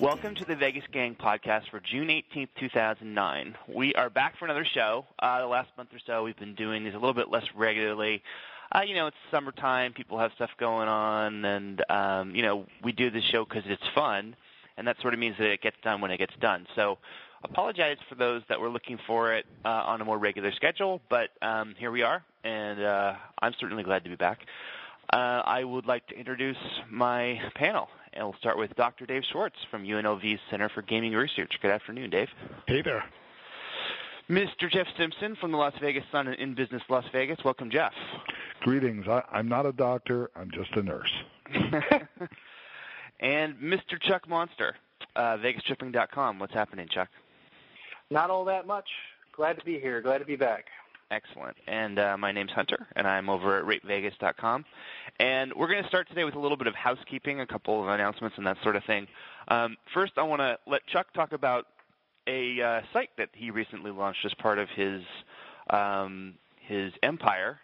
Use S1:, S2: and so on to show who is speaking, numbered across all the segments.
S1: Welcome to the Vegas Gang podcast for June 18th, 2009. We are back for another show. Uh, the last month or so, we've been doing these a little bit less regularly. Uh, you know, it's summertime, people have stuff going on, and, um, you know, we do this show because it's fun, and that sort of means that it gets done when it gets done. So, apologize for those that were looking for it uh, on a more regular schedule, but um, here we are, and uh, I'm certainly glad to be back. Uh, I would like to introduce my panel, and we'll start with Dr. Dave Schwartz from UNLV's Center for Gaming Research. Good afternoon, Dave.
S2: Hey there.
S1: Mr. Jeff Simpson from the Las Vegas Sun and In Business Las Vegas. Welcome, Jeff.
S2: Greetings. I, I'm not a doctor. I'm just a nurse.
S1: and Mr. Chuck Monster, uh, VegasTripping.com. What's happening, Chuck?
S3: Not all that much. Glad to be here. Glad to be back.
S1: Excellent. And uh, my name's Hunter, and I'm over at RateVegas.com. And we're going to start today with a little bit of housekeeping, a couple of announcements, and that sort of thing. Um, first, I want to let Chuck talk about a uh, site that he recently launched as part of his um, his empire,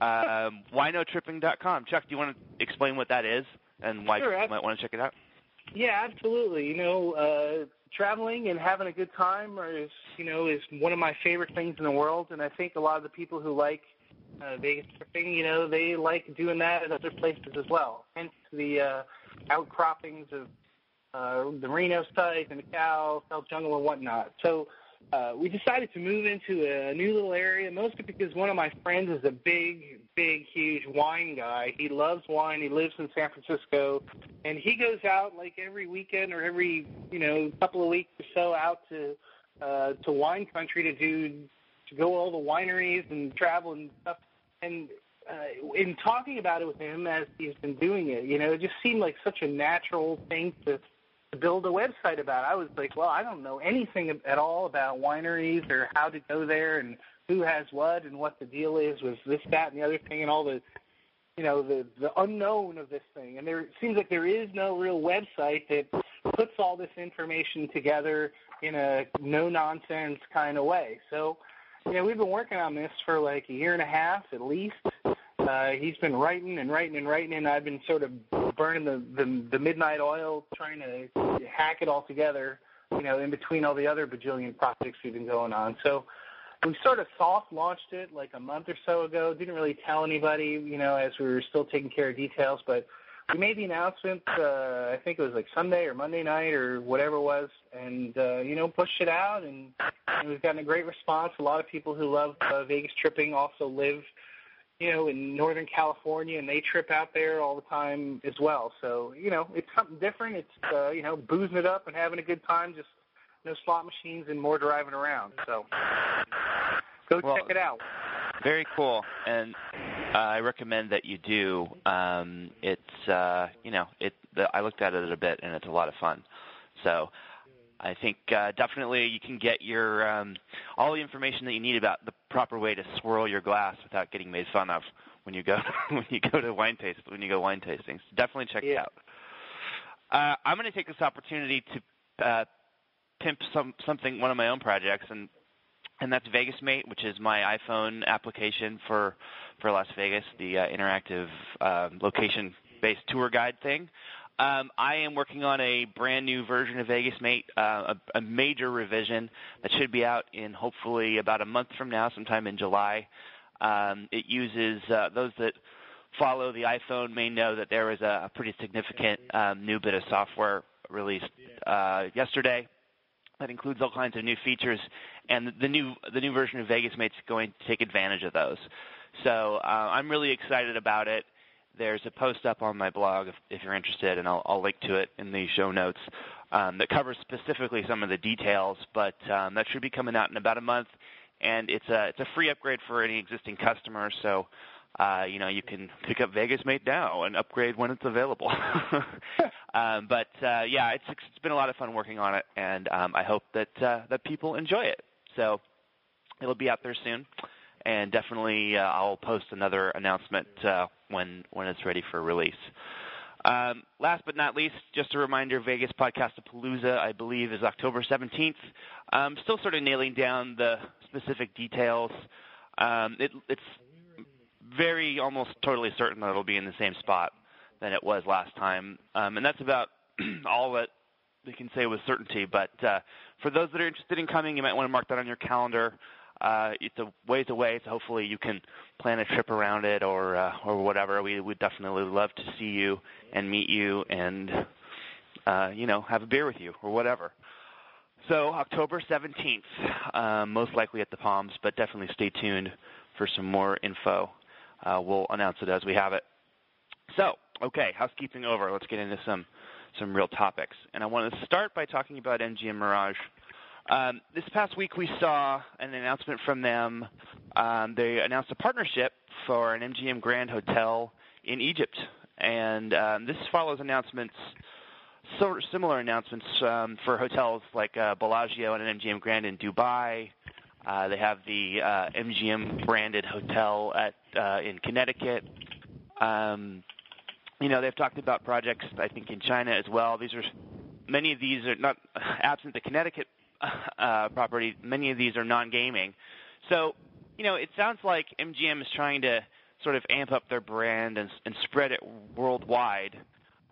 S1: um, WinoTripping.com. Chuck, do you want to explain what that is and why
S3: sure,
S1: people might want to check it out?
S3: Yeah, absolutely. You know, uh, traveling and having a good time is you know is one of my favorite things in the world, and I think a lot of the people who like uh, Vegas tripping, you know, they like doing that at other places as well. Hence the uh, outcroppings of uh, the Reno site, and the Macau, South Jungle, and whatnot. So uh, we decided to move into a new little area, mostly because one of my friends is a big, big, huge wine guy. He loves wine. He lives in San Francisco, and he goes out like every weekend or every you know couple of weeks or so out to uh, to wine country to do to go all the wineries and travel and stuff. And uh, in talking about it with him as he's been doing it, you know, it just seemed like such a natural thing to build a website about. I was like, well, I don't know anything at all about wineries or how to go there and who has what and what the deal is with this, that, and the other thing, and all the, you know, the the unknown of this thing. And there it seems like there is no real website that puts all this information together in a no nonsense kind of way. So, you know, we've been working on this for like a year and a half at least. Uh, he's been writing and writing and writing, and I've been sort of burning the, the the midnight oil, trying to hack it all together. You know, in between all the other bajillion projects we've been going on. So we sort of soft launched it like a month or so ago. Didn't really tell anybody, you know, as we were still taking care of details. But we made the announcement. Uh, I think it was like Sunday or Monday night or whatever it was, and uh, you know, pushed it out, and, and we've gotten a great response. A lot of people who love uh, Vegas tripping also live you know, in Northern California, and they trip out there all the time as well. So, you know, it's something different. It's, uh, you know, boozing it up and having a good time, just no slot machines and more driving around. So, go
S1: well,
S3: check it out.
S1: Very cool, and uh, I recommend that you do. Um, it's, uh, you know, it. The, I looked at it a bit, and it's a lot of fun. So, I think uh, definitely you can get your um, all the information that you need about the proper way to swirl your glass without getting made fun of when you go when you go to wine taste when you go wine tastings. Definitely check
S3: yeah.
S1: it out. Uh, I'm going to take this opportunity to uh, pimp some something one of my own projects and and that's Vegas Mate, which is my iPhone application for for Las Vegas, the uh, interactive uh, location-based tour guide thing. Um, I am working on a brand new version of Vegas Mate, uh, a, a, major revision that should be out in hopefully about a month from now, sometime in July. Um, it uses uh, those that follow the iPhone may know that there was a, a pretty significant um, new bit of software released uh, yesterday that includes all kinds of new features, and the new the new version of Vegas Mate is going to take advantage of those. So uh, I'm really excited about it there's a post up on my blog if, if you're interested, and I'll, I'll, link to it in the show notes um, that covers specifically some of the details. But um, that should be coming out in about a month, and it's a it's a free upgrade for any existing customers. So. Uh, you know, you can pick up Vegas Mate now and upgrade when it's available. um, but uh, yeah, it's it's been a lot of fun working on it, and um, I hope that uh, that people enjoy it. So it'll be out there soon and definitely uh, I'll post another announcement uh, when when it's ready for release. Um, last but not least, just a reminder: Vegas Podcastapalooza, I believe, is October 17th. Um, still sort of nailing down the specific details. Um, it, it's very almost totally certain that it'll be in the same spot than it was last time, um, and that's about all that we can say with certainty. But uh, for those that are interested in coming, you might want to mark that on your calendar. Uh, it's a ways away, so hopefully you can plan a trip around it or uh, or whatever. We would definitely love to see you and meet you and uh, you know have a beer with you or whatever. So October 17th, um, most likely at the Palms, but definitely stay tuned for some more info. Uh, we'll announce it as we have it. So, okay, housekeeping over. Let's get into some some real topics. And I want to start by talking about MGM Mirage. Um, this past week, we saw an announcement from them. Um, they announced a partnership for an MGM Grand Hotel in Egypt, and um, this follows announcements, so similar announcements um, for hotels like uh, Bellagio and an MGM Grand in Dubai. Uh, they have the uh, MGM branded hotel at uh, in Connecticut. Um, you know, they've talked about projects I think in China as well. These are many of these are not absent the Connecticut uh, property. Many of these are non-gaming. So, you know, it sounds like MGM is trying to sort of amp up their brand and, and spread it worldwide.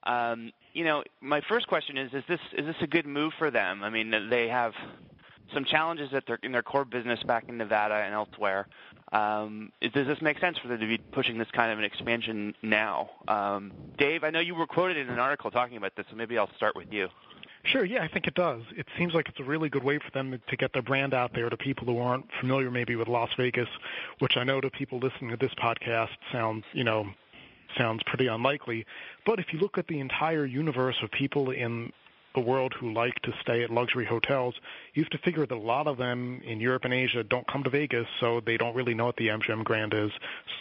S1: Um, you know, my first question is: Is this is this a good move for them? I mean, they have some challenges at their, in their core business back in Nevada and elsewhere. Um, does this make sense for them to be pushing this kind of an expansion now? Um, Dave, I know you were quoted in an article talking about this, so maybe I'll start with you.
S4: Sure, yeah, I think it does. It seems like it's a really good way for them to get their brand out there to people who aren't familiar maybe with Las Vegas, which I know to people listening to this podcast sounds, you know, sounds pretty unlikely. But if you look at the entire universe of people in the world who like to stay at luxury hotels, you have to figure that a lot of them in Europe and Asia don't come to Vegas, so they don't really know what the MGM Grand is.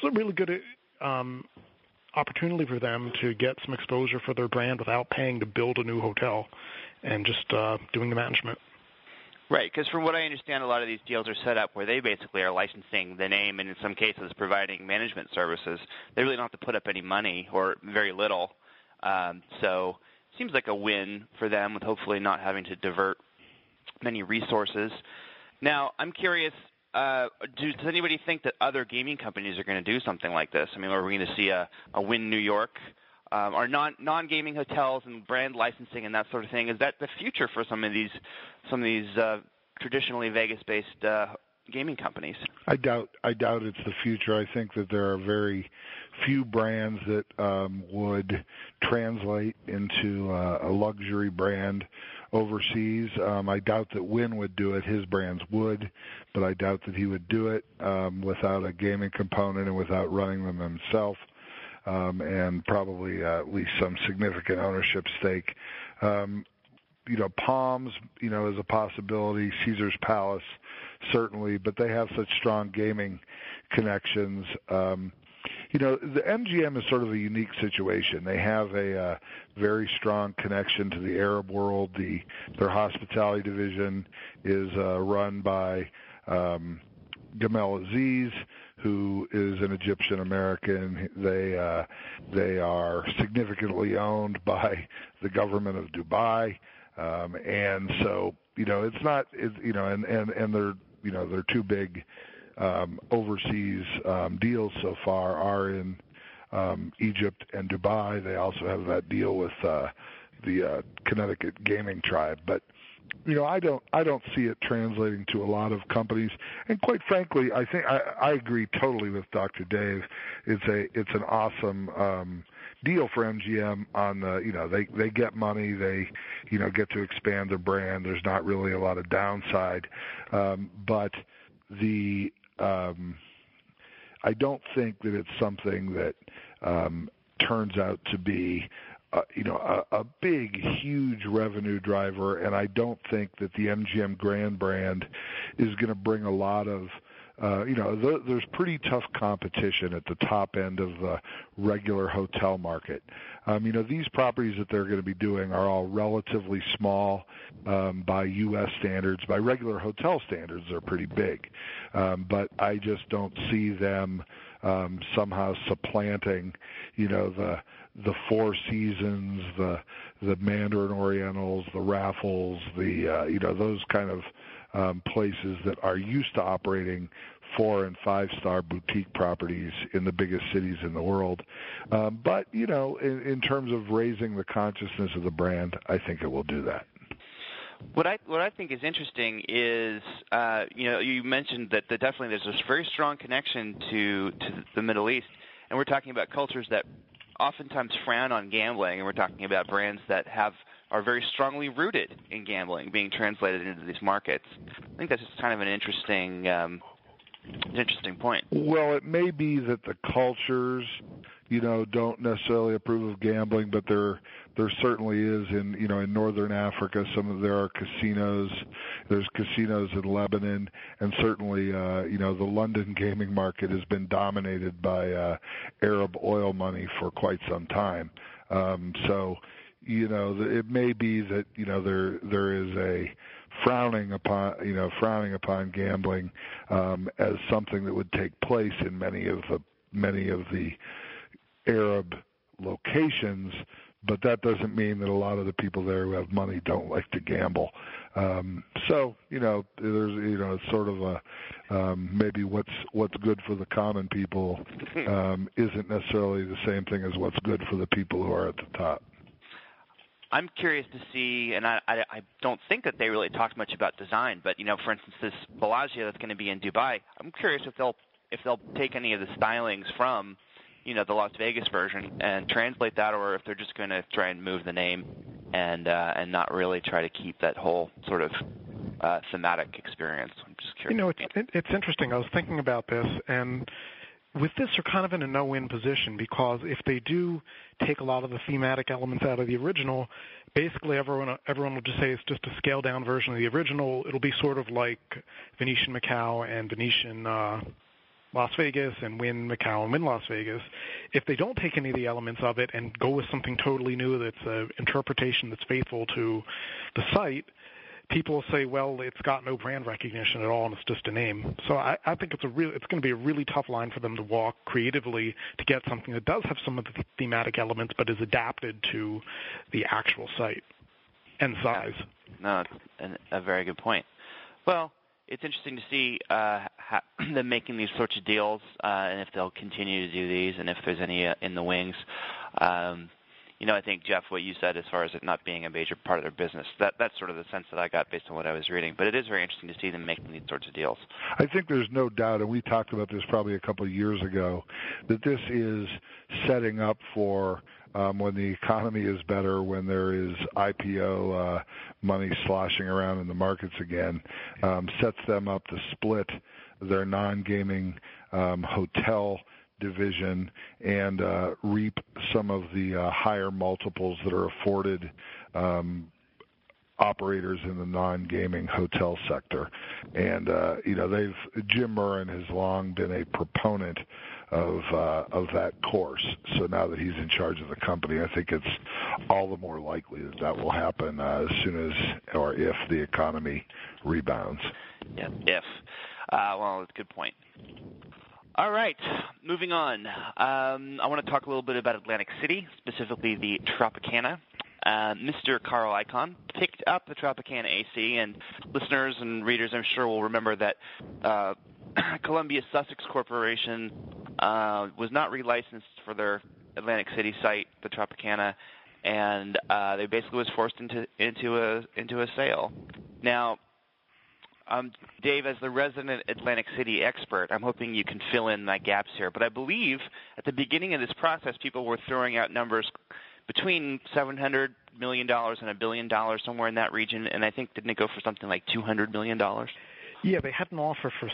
S4: So it's a really good um, opportunity for them to get some exposure for their brand without paying to build a new hotel and just uh, doing the management.
S1: Right, because from what I understand, a lot of these deals are set up where they basically are licensing the name and in some cases providing management services. They really don't have to put up any money or very little. Um, so it seems like a win for them with hopefully not having to divert many resources. Now, I'm curious, uh, do, does anybody think that other gaming companies are going to do something like this? I mean, are we going to see a, a Wynn New York um, or non non gaming hotels and brand licensing and that sort of thing. Is that the future for some of these some of these uh, traditionally Vegas based uh, gaming companies?
S2: I doubt I doubt it's the future. I think that there are very few brands that um, would translate into uh, a luxury brand overseas. Um, I doubt that Wynn would do it. His brands would, but I doubt that he would do it um, without a gaming component and without running them himself um, and probably uh, at least some significant ownership stake. Um, you know, Palms, you know, is a possibility. Caesar's Palace, certainly, but they have such strong gaming connections. Um, you know, the MGM is sort of a unique situation. They have a uh, very strong connection to the Arab world. The their hospitality division is uh, run by um, Gamal Aziz, who is an Egyptian American. They uh, they are significantly owned by the government of Dubai, um, and so you know it's not it's, you know and and and they're you know their two big um, overseas um, deals so far are in um, Egypt and Dubai. They also have that deal with uh, the uh, Connecticut Gaming Tribe, but you know, I don't I don't see it translating to a lot of companies. And quite frankly, I think I, I agree totally with Dr. Dave. It's a it's an awesome um deal for MGM on the you know they they get money they you know get to expand their brand. There's not really a lot of downside, um, but the um, I don't think that it's something that um, turns out to be uh, you know, a, a big, huge revenue driver, and I don't think that the MGM Grand brand is going to bring a lot of uh, you know, th- there's pretty tough competition at the top end of the regular hotel market. Um, you know, these properties that they're going to be doing are all relatively small um, by U.S. standards. By regular hotel standards, they're pretty big. Um, but I just don't see them um, somehow supplanting, you know, the the Four Seasons, the the Mandarin Orientals, the Raffles, the uh, you know those kind of um, places that are used to operating four and five star boutique properties in the biggest cities in the world. Um, but you know, in, in terms of raising the consciousness of the brand, I think it will do that.
S1: What I what I think is interesting is uh, you know you mentioned that the, definitely there's this very strong connection to to the Middle East, and we're talking about cultures that oftentimes frown on gambling, and we're talking about brands that have are very strongly rooted in gambling being translated into these markets. I think that's just kind of an interesting um, interesting point.
S2: Well, it may be that the cultures, you know, don't necessarily approve of gambling, but there there certainly is in you know in northern Africa. Some of there are casinos. There's casinos in Lebanon, and certainly uh, you know the London gaming market has been dominated by uh, Arab oil money for quite some time. Um, so you know it may be that you know there there is a frowning upon you know frowning upon gambling um, as something that would take place in many of the many of the Arab locations, but that doesn't mean that a lot of the people there who have money don't like to gamble. Um, so you know, there's you know, it's sort of a um, maybe what's what's good for the common people um, isn't necessarily the same thing as what's good for the people who are at the top.
S1: I'm curious to see, and I, I, I don't think that they really talked much about design, but you know, for instance, this Bellagio that's going to be in Dubai, I'm curious if they'll if they'll take any of the stylings from you know the Las Vegas version and translate that, or if they're just going to try and move the name and uh, and not really try to keep that whole sort of uh, thematic experience. I'm just curious.
S4: You know, it's it's interesting. I was thinking about this, and with this, they're kind of in a no-win position because if they do take a lot of the thematic elements out of the original, basically everyone everyone will just say it's just a scaled-down version of the original. It'll be sort of like Venetian Macau and Venetian uh, Las Vegas and Wynn Macau and Wynn Las Vegas. If they don't take any of the elements of it and go with something totally new that's an interpretation that's faithful to the site, people say, well, it's got no brand recognition at all, and it's just a name. So I, I think it's a real, it's going to be a really tough line for them to walk creatively to get something that does have some of the thematic elements, but is adapted to the actual site and size.
S1: No, no a very good point. Well, it's interesting to see uh, how, them making these sorts of deals, uh, and if they'll continue to do these, and if there's any uh, in the wings. Um, you know, I think Jeff, what you said as far as it not being a major part of their business, that that's sort of the sense that I got based on what I was reading. But it is very interesting to see them making these sorts of deals.
S2: I think there's no doubt, and we talked about this probably a couple of years ago, that this is setting up for um, when the economy is better, when there is IPO uh, money sloshing around in the markets again, um, sets them up to split their non-gaming um, hotel division and uh, reap some of the uh, higher multiples that are afforded um, operators in the non-gaming hotel sector. And uh, you know, they've Jim Murren has long been a proponent of of that course. So now that he's in charge of the company, I think it's all the more likely that that will happen as soon as or if the economy rebounds.
S1: Yeah, if. Well, it's a good point. All right, moving on. Um, I want to talk a little bit about Atlantic City, specifically the Tropicana. Uh, Mr. Carl Icahn picked up the Tropicana AC, and listeners and readers, I'm sure, will remember that uh, Columbia Sussex Corporation uh, was not relicensed for their Atlantic City site, the Tropicana, and uh, they basically was forced into into a into a sale. Now, um, Dave, as the resident Atlantic City expert, I'm hoping you can fill in my gaps here. But I believe at the beginning of this process, people were throwing out numbers between 700 million dollars and a billion dollars, somewhere in that region. And I think didn't it go for something like 200 million dollars?
S4: Yeah, they had an offer for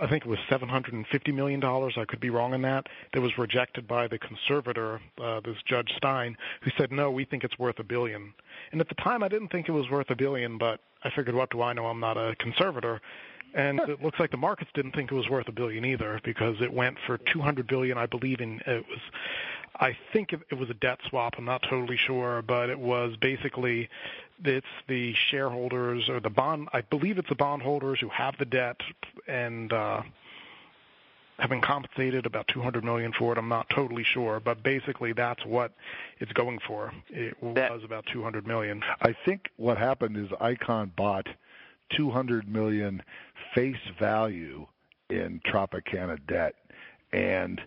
S4: I think it was $750 million. I could be wrong on that. That was rejected by the conservator, uh, this Judge Stein, who said, no, we think it's worth a billion. And at the time, I didn't think it was worth a billion, but I figured, what do I know? I'm not a conservator. And it looks like the markets didn't think it was worth a billion either because it went for 200 billion, I believe, in it was I think it was a debt swap. I'm not totally sure, but it was basically it's the shareholders or the bond. I believe it's the bondholders who have the debt and uh, have been compensated about 200 million for it. I'm not totally sure, but basically that's what it's going for. It was about 200 million.
S2: I think what happened is Icahn bought 200 million face value in Tropicana debt, and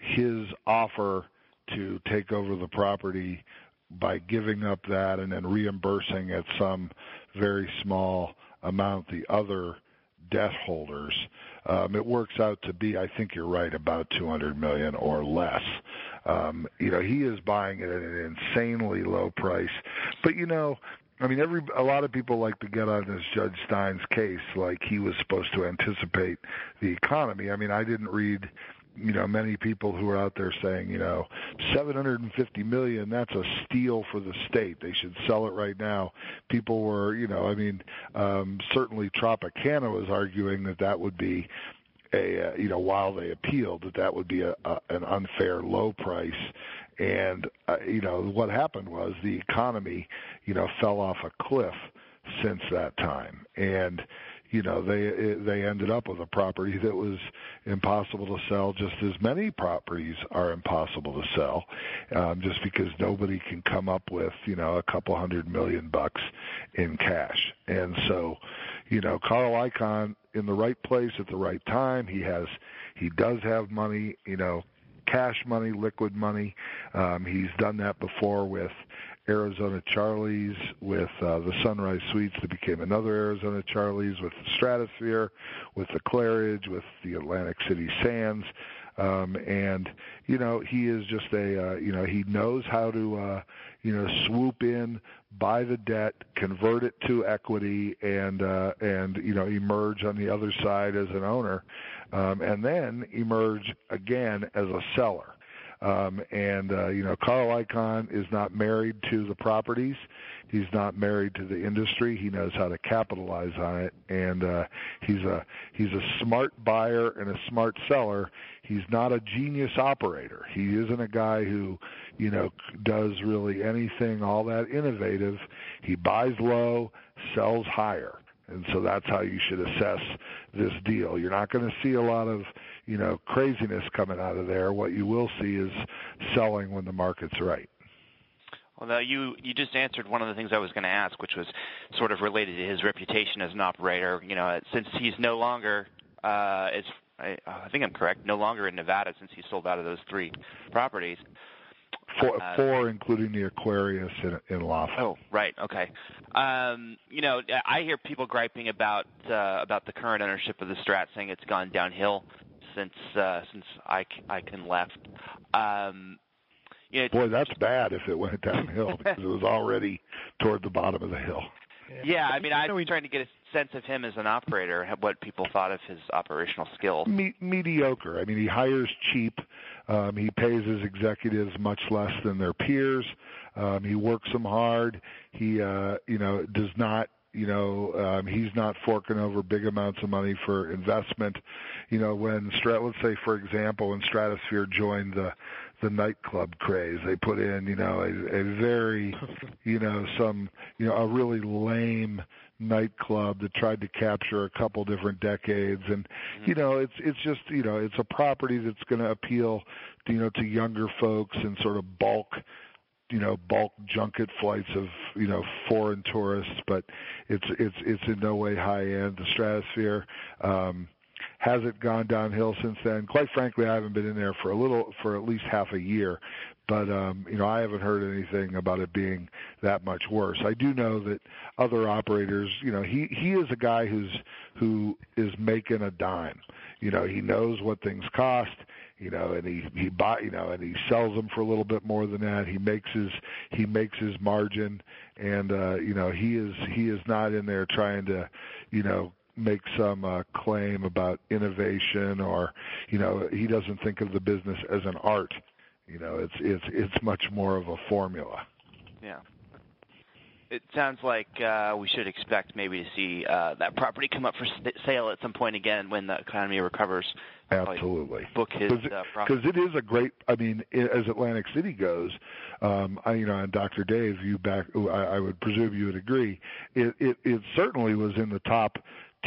S2: his offer to take over the property by giving up that and then reimbursing at some very small amount the other debt holders. Um, it works out to be, I think you're right, about 200 million or less. Um, you know, he is buying it at an insanely low price. But you know, I mean, every a lot of people like to get on this Judge Stein's case, like he was supposed to anticipate the economy. I mean, I didn't read you know many people who are out there saying you know 750 million that's a steal for the state. They should sell it right now. People were you know i mean um certainly tropicana was arguing that that would be a uh, you know while they appealed that that would be a, a an unfair low price. And uh, you know what happened was the economy you know fell off a cliff since that time. And you know they they ended up with a property that was impossible to sell just as many properties are impossible to sell um just because nobody can come up with you know a couple hundred million bucks in cash. And so you know Carl Icahn in the right place at the right time. He has he does have money you know cash money liquid money. Um he's done that before with Arizona Charlie's, with uh, the Sunrise Suites that became another Arizona Charlie's, with the Stratosphere, with the Claridge, with the Atlantic City Sands. Um, and you know he is just a uh, you know he knows how to uh, you know swoop in, buy the debt, convert it to equity, and uh, and you know emerge on the other side as an owner, um, and then emerge again as a seller. Um, and uh, you know, Carl Icahn is not married to the properties. He's not married to the industry. He knows how to capitalize on it, and uh, he's a he's a smart buyer and a smart seller. He's not a genius operator. He isn't a guy who, you know, does really anything all that innovative. He buys low, sells higher and so that's how you should assess this deal. You're not going to see a lot of, you know, craziness coming out of there. What you will see is selling when the market's right.
S1: Well, now you you just answered one of the things I was going to ask, which was sort of related to his reputation as an operator. You know, since he's no longer, uh, is I, I think I'm correct, no longer in Nevada since he sold out of those three properties.
S2: Four, uh, four including the Aquarius in, in Laughlin.
S1: Oh, right. Okay. Um, you know, I hear people griping about uh, about the current ownership of the Strat, saying it's gone downhill since uh, since Icahn left. Um,
S2: you know, Boy, that's bad if it went downhill because it was already toward the bottom of the hill.
S1: Yeah, I mean, I was trying to get a sense of him as an operator, what people thought of his operational skills.
S2: Me- mediocre. I mean, he hires cheap. Um, he pays his executives much less than their peers. Um, he works them hard. He, uh, you know, does not you know um he's not forking over big amounts of money for investment you know when strat let's say for example when stratosphere joined the the nightclub craze they put in you know a, a very you know some you know a really lame nightclub that tried to capture a couple different decades. And mm-hmm. you know it's it's just you know it's a property that's going to appeal you know to younger folks and sort of bulk you know bulk junket flights of you know foreign tourists. But it's it's it's in no way high end the stratosphere um has it gone downhill since then quite frankly i haven't been in there for a little for at least half a year but um, you know I haven't heard anything about it being that much worse. I do know that other operators, you know, he he is a guy who's who is making a dime. You know, he knows what things cost. You know, and he he buy you know, and he sells them for a little bit more than that. He makes his he makes his margin, and uh, you know he is he is not in there trying to, you know, make some uh, claim about innovation or you know he doesn't think of the business as an art you know, it's it's it's much more of a formula.
S1: Yeah. It sounds like uh, we should expect maybe to see uh, that property come up for sale at some point again when the economy recovers.
S2: Absolutely.
S1: Book his
S2: because uh, it is a great. I mean, as Atlantic City goes, um, I, you know, and Dr. Dave, you back. I, I would presume you would agree. It, it it certainly was in the top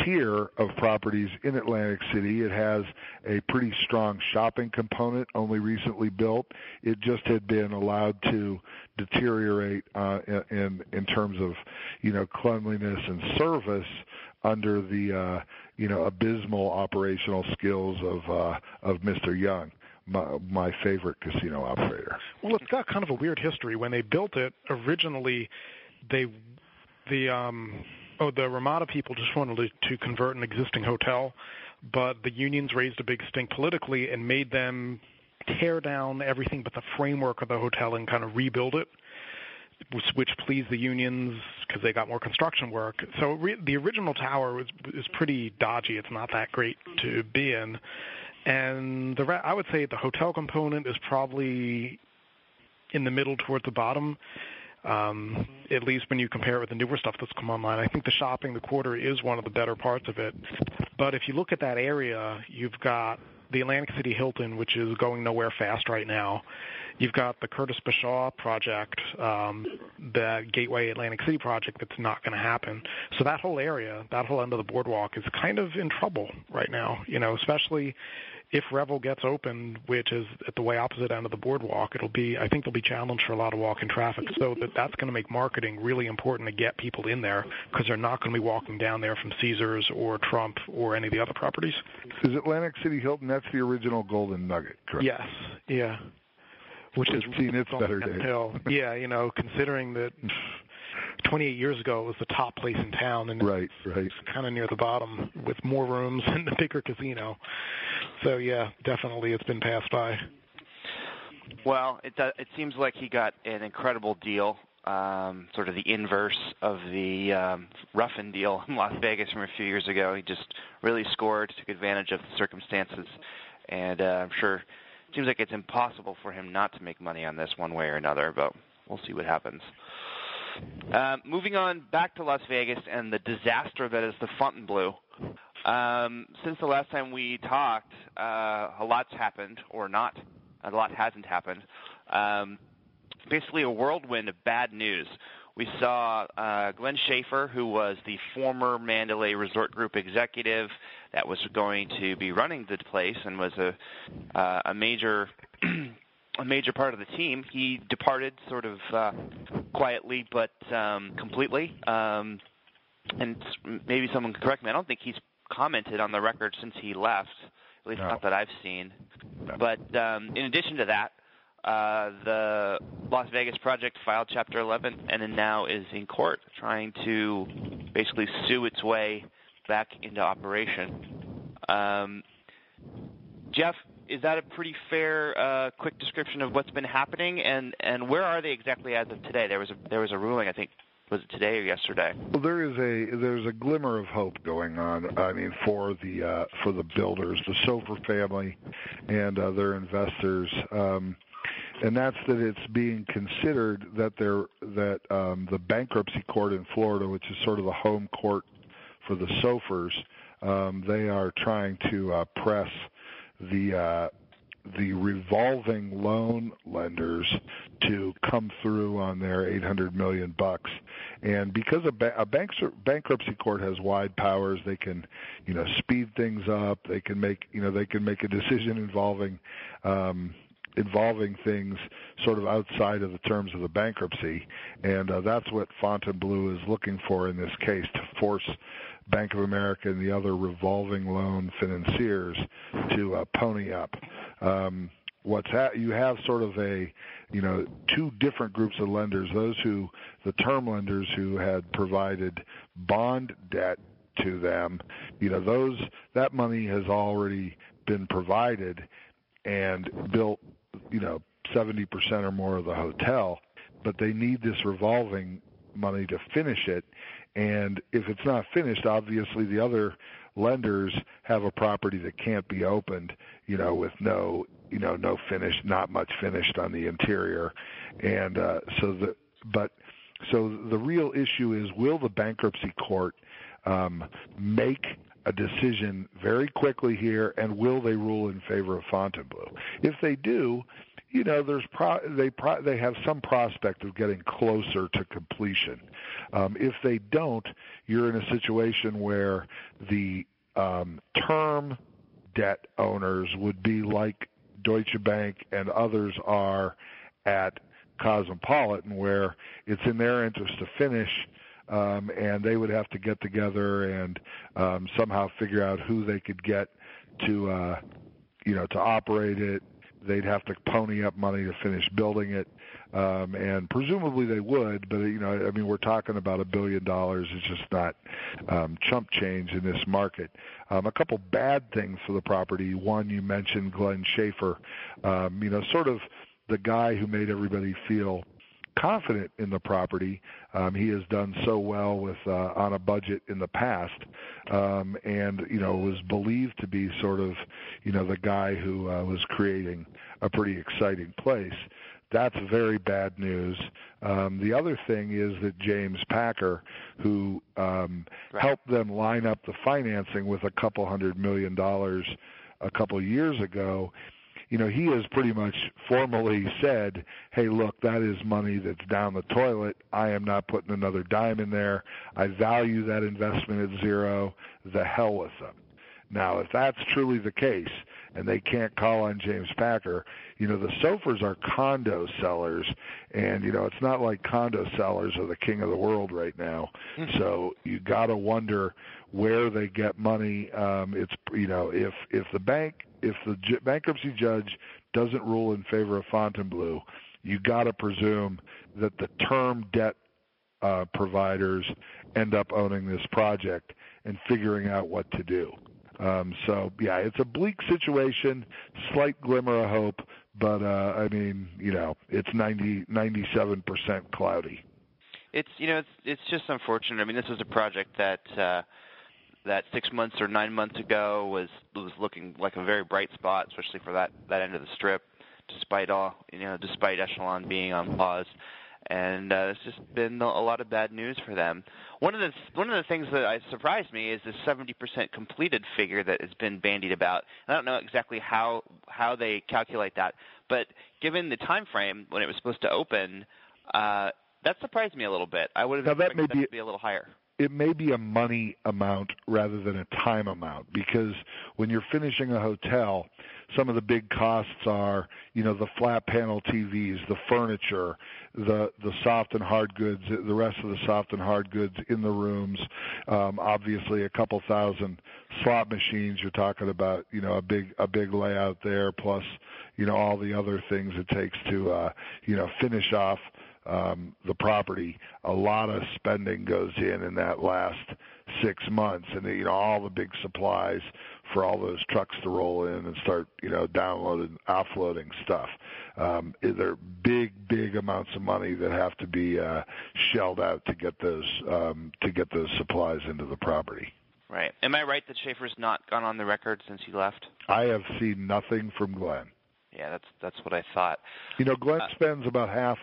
S2: tier of properties in Atlantic City. It has a pretty strong shopping component, only recently built. It just had been allowed to deteriorate uh, in in terms of you know cleanliness and service under the uh, you know abysmal operational skills of uh, of Mr. Yung. My, my favorite casino operator.
S4: Well, it's got kind of a weird history. When they built it originally, they the um, oh the Ramada people just wanted to, convert an existing hotel, but the unions raised a big stink politically and made them tear down everything but the framework of the hotel and kind of rebuild it which pleased the unions because they got more construction work. So re- the original tower was is pretty dodgy. It's not that great to be in, and the I would say the hotel component is probably in the middle towards the bottom. Um, at least when you compare it with the newer stuff that's come online. I think the shopping, the quarter is one of the better parts of it. But if you look at that area, you've got the Atlantic City Hilton, which is going nowhere fast right now. You've got the Curtis Bashaw project, um, the Gateway Atlantic City project that's not going to happen. So that whole area, that whole end of the boardwalk is kind of in trouble right now, you know, especially if Revel gets open, which is at the way opposite end of the boardwalk, it'll be I think there'll be challenge for a lot of walk-in traffic. So that that's going to make marketing really important to get people in there because they're not going to be walking down there from Caesars or Trump or any of the other properties.
S2: Is Atlantic City Hilton? That's the original Golden Nugget, correct?
S4: Yes. Yeah. Which
S2: is seen its better days.
S4: yeah, you know, considering that 28 years ago it was the top place in town, and
S2: right, right,
S4: it's kind of near the bottom with more rooms and a bigger casino. So yeah, definitely it's been passed by.
S1: Well, it uh, it seems like he got an incredible deal, um, sort of the inverse of the um, Ruffin deal in Las Vegas from a few years ago. He just really scored, took advantage of the circumstances, and uh, I'm sure it seems like it's impossible for him not to make money on this one way or another. But we'll see what happens. Uh, moving on back to Las Vegas and the disaster that is the Fontainebleau. Um, since the last time we talked, uh, a lot's happened, or not. A lot hasn't happened. Um, basically, a whirlwind of bad news. We saw uh, Glenn Schaefer, who was the former Mandalay Resort Group executive that was going to be running the place and was a, uh, a major a major part of the team. He departed sort of uh, quietly but um, completely. Um, and maybe someone can correct me. I don't think he's commented on the record since he left, at least
S2: no.
S1: not that I've seen. No. But um, in addition to that, uh, the Las Vegas project filed Chapter 11 and then now is in court trying to basically sue its way back into operation. Um, Jeff, is that a pretty fair, uh, quick description of what's been happening, and and where are they exactly as of today? There was a there was a ruling, I think, was it today or yesterday?
S2: Well, there is a there's a glimmer of hope going on. I mean, for the uh, for the builders, the Soffer family, and their investors. Um, and that's that it's being considered that um, the bankruptcy court in Florida, which is sort of the home court for the Soffers, um, they are trying to uh, press the uh, the revolving loan lenders to come through on their 800 million bucks. And because a, ba- a bankruptcy court has wide powers they can you know speed things up. They can make you know they can make a decision involving um involving things sort of outside of the terms of the bankruptcy and uh, that's what Fontainebleau is looking for in this case to force Bank of America and the other revolving loan financiers to uh, pony up. Um, what's ha- you have sort of a you know two different groups of lenders those who the term lenders who had provided bond debt to them you know those that money has already been provided and built you know 70% or more of the hotel but they need this revolving money to finish it and if it's not finished, obviously the other lenders have a property that can't be opened, you know, with no, you know, no finish, not much finished on the interior. And uh, so the, but so the real issue is will the bankruptcy court um, make a decision very quickly here, and will they rule in favor of Fontainebleau? If they do, you know, there's pro- they pro- they have some prospect of getting closer to completion. Um, if they don't, you're in a situation where the um, term debt owners would be like Deutsche Bank and others are at Cosmopolitan, where it's in their interest to finish um, and they would have to get together and um, somehow figure out who they could get to, uh, you know, to operate it. They'd have to pony up money to finish building it, um, and presumably they would. But you know, I mean, we're talking about a billion dollars. It's just not um, chump change in this market. Um, a couple bad things for the property. One, you mentioned Glenn Schaefer. Um, you know, sort of the guy who made everybody feel confident in the property. Um, he has done so well with uh, on a budget in the past, um, and you know was believed to be sort of you know the guy who uh, was creating a pretty exciting place. That's very bad news. Um, the other thing is that James Packer, who um, right. helped them line up the financing with a couple hundred million dollars a couple years ago, you know, he has pretty much formally said, "Hey, look, that is money that's down the toilet. I am not putting another dime in there. I value that investment at zero. The hell with them." Now, if that's truly the case, and they can't call on James Packer, you know, the Soffers are condo sellers, and you know, it's not like condo sellers are the king of the world right now. Mm-hmm. So you got to wonder where they get money. Um, it's you know, if if the bank if the j- bankruptcy judge doesn't rule in favor of Fontainebleau, you got to presume that the term debt uh, providers end up owning this project and figuring out what to do. Um, so yeah, it's a bleak situation, slight glimmer of hope, but uh, I mean, you know, it's 90 97 percent cloudy.
S1: It's you know, it's it's just unfortunate. I mean, this was a project that. Uh, that six months or nine months ago was was looking like a very bright spot, especially for that that end of the strip, despite all you know, despite Echelon being on pause. And uh, it's just been a lot of bad news for them. One of the one of the things that I, surprised me is the 70% completed figure that has been bandied about. I don't know exactly how how they calculate that, but given the time frame when it was supposed to open, uh, that surprised me a little bit. I would have
S2: expected
S1: that,
S2: that be,
S1: to be a little higher
S2: it may be a money amount rather than a time amount because when you're finishing a hotel, some of the big costs are, you know, the flat panel TVs, the furniture, the the soft and hard goods, the rest of the soft and hard goods in the rooms. Um, obviously, a couple thousand slot machines. You're talking about, you know, a big a big layout there, plus, you know, all the other things it takes to, uh, you know, finish off um, the property. A lot of spending goes in in that last six months, and you know all the big supplies for all those trucks to roll in and start you know downloading, offloading stuff. Um, there are big, big amounts of money that have to be uh, shelled out to get those um, to get those supplies into the property.
S1: Right. Am I right that Schaefer's not gone on the record since he left?
S2: I have seen nothing from Glenn.
S1: Yeah, that's that's what I thought.
S2: You know, Glenn uh, spends about half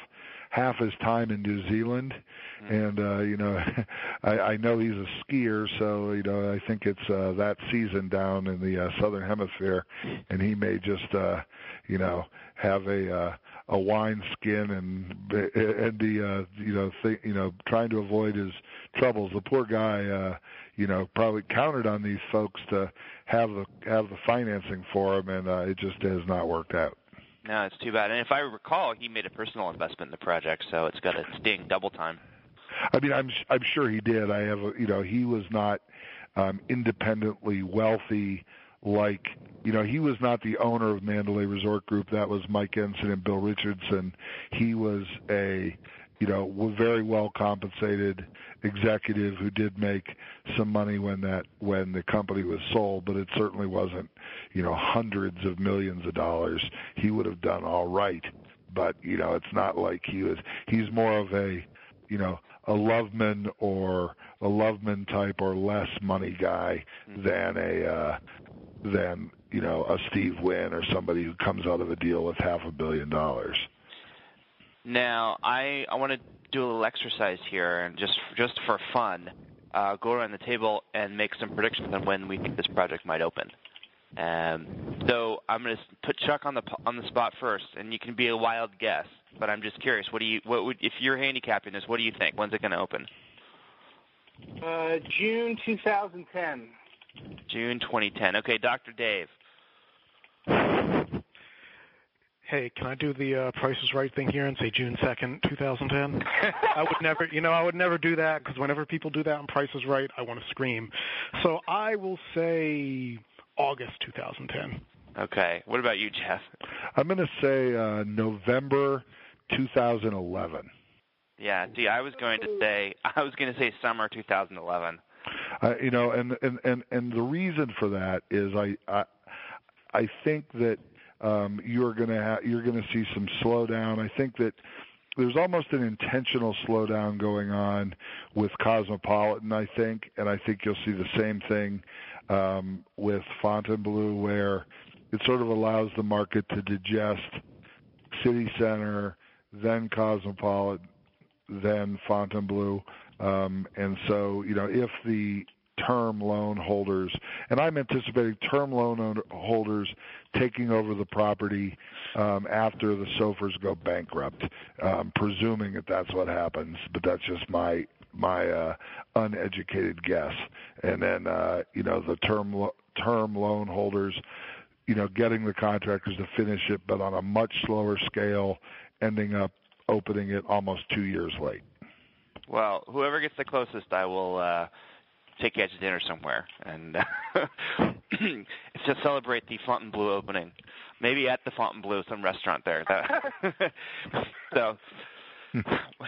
S2: half his time in New Zealand, mm-hmm. and uh, you know, I, I know he's a skier, so you know, I think it's uh, that season down in the uh, southern hemisphere, and he may just uh, you know have a uh, a wine skin and and be uh, you know th- you know trying to avoid his troubles. The poor guy, uh, you know, probably counted on these folks to have the have the financing for him, and uh, it just has not worked out.
S1: No, it's too bad. And if I recall, he made a personal investment in the project, so it's got a sting double time.
S2: I mean, I'm I'm sure he did. I have, you know, he was not um, independently wealthy like you know he was not the owner of Mandalay Resort Group. That was Mike Ensign and Bill Richardson. He was a you know, very well compensated executive who did make some money when that when the company was sold, but it certainly wasn't, you know, hundreds of millions of dollars. He would have done all right, but you know, it's not like he was. He's more of a, you know, a Loveman or a Loveman type or less money guy mm-hmm. than a uh, than you know a Steve Wynn or somebody who comes out of a deal with half a billion dollars.
S1: Now, I I want to do a little exercise here, and just just for fun, uh, go around the table and make some predictions on when we think this project might open. Um, so I'm going to put Chuck on the on the spot first, and you can be a wild guess. But I'm just curious, what do you what would if you're handicapping this? What do you think? When's it going to open?
S3: Uh, June 2010.
S1: June 2010. Okay, Dr. Dave.
S4: Hey, can I do the uh, Price is Right thing here and say June second, two thousand ten? I would never, you know, I would never do that because whenever people do that on Price is Right, I want to scream. So I will say August two thousand ten.
S1: Okay. What about you, Jeff?
S2: I'm going to say uh, November 2011.
S1: Yeah. See, I was going to say I was going to say summer 2011.
S2: Uh, you know, and and and and the reason for that is I I I think that um, you're going to ha- you're going to see some slowdown. I think that there's almost an intentional slowdown going on with Cosmopolitan, I think, and I think you'll see the same thing um, with Fontainebleau, where it sort of allows the market to digest City Center, then Cosmopolitan, then Fontainebleau, um, and so you know if the term loan holders, and I'm anticipating term loan holders taking over the property um, after the Soffers go bankrupt, um, presuming that that's what happens. But that's just my my uh, uneducated guess. And then uh, you know the term lo- term loan holders, you know, getting the contractors to finish it, but on a much slower scale, ending up opening it almost two years late.
S1: Well, whoever gets the closest, I will uh, take you out to dinner somewhere, and it's to celebrate the Fontainebleau opening. Maybe at the Fontainebleau, some restaurant there. That, so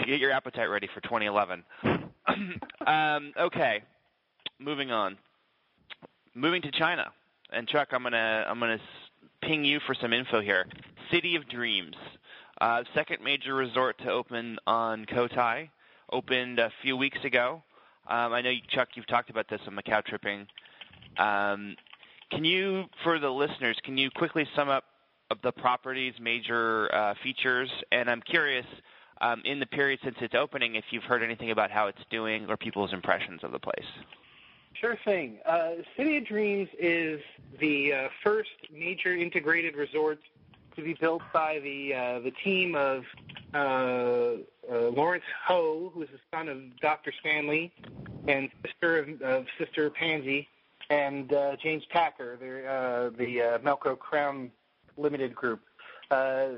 S1: get your appetite ready for 2011. um, okay, moving on. Moving to China, and Chuck, I'm gonna I'm gonna ping you for some info here. City of Dreams, uh, second major resort to open on Cotai, opened a few weeks ago. Um, I know, Chuck, you've talked about this on Macau Tripping. Um, can you, for the listeners, can you quickly sum up the property's major uh, features? And I'm curious, um, in the period since its opening, if you've heard anything about how it's doing or people's impressions of the place.
S3: Sure thing. Uh, City of Dreams is the uh, first major integrated resort to be built by the uh, the team of uh, uh, Lawrence Ho, who is the son of Dr. Stanley and sister of, of Sister Pansy, and uh, James Packer, the the uh, Melco Crown Limited Group. Uh,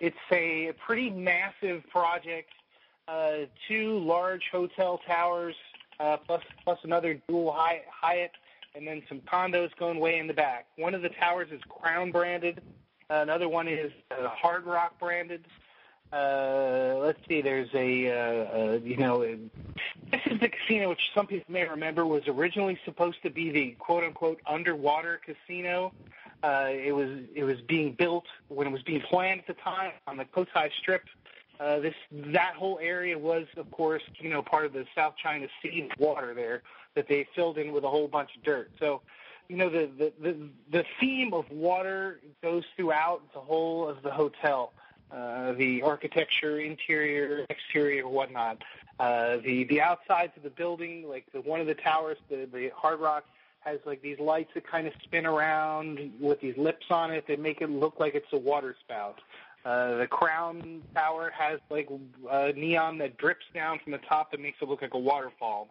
S3: it's a pretty massive project. Uh, two large hotel towers, uh, plus plus another dual Hyatt, and then some condos going way in the back. One of the towers is Crown branded. Another one is uh, Hard Rock branded. Uh, let's see. There's a, uh, uh, you know, this is the casino which some people may remember was originally supposed to be the quote unquote underwater casino. Uh, it was it was being built when it was being planned at the time on the Cotai Strip. Uh, this that whole area was, of course, you know, part of the South China Sea water there that they filled in with a whole bunch of dirt. So, you know, the the the, the theme of water goes throughout the whole of the hotel. Uh, the architecture, interior, exterior, whatnot. Uh, the the outsides of the building, like the one of the towers, the the Hard Rock has like these lights that kind of spin around with these lips on it that make it look like it's a water spout. Uh, the Crown Tower has like uh, neon that drips down from the top that makes it look like a waterfall.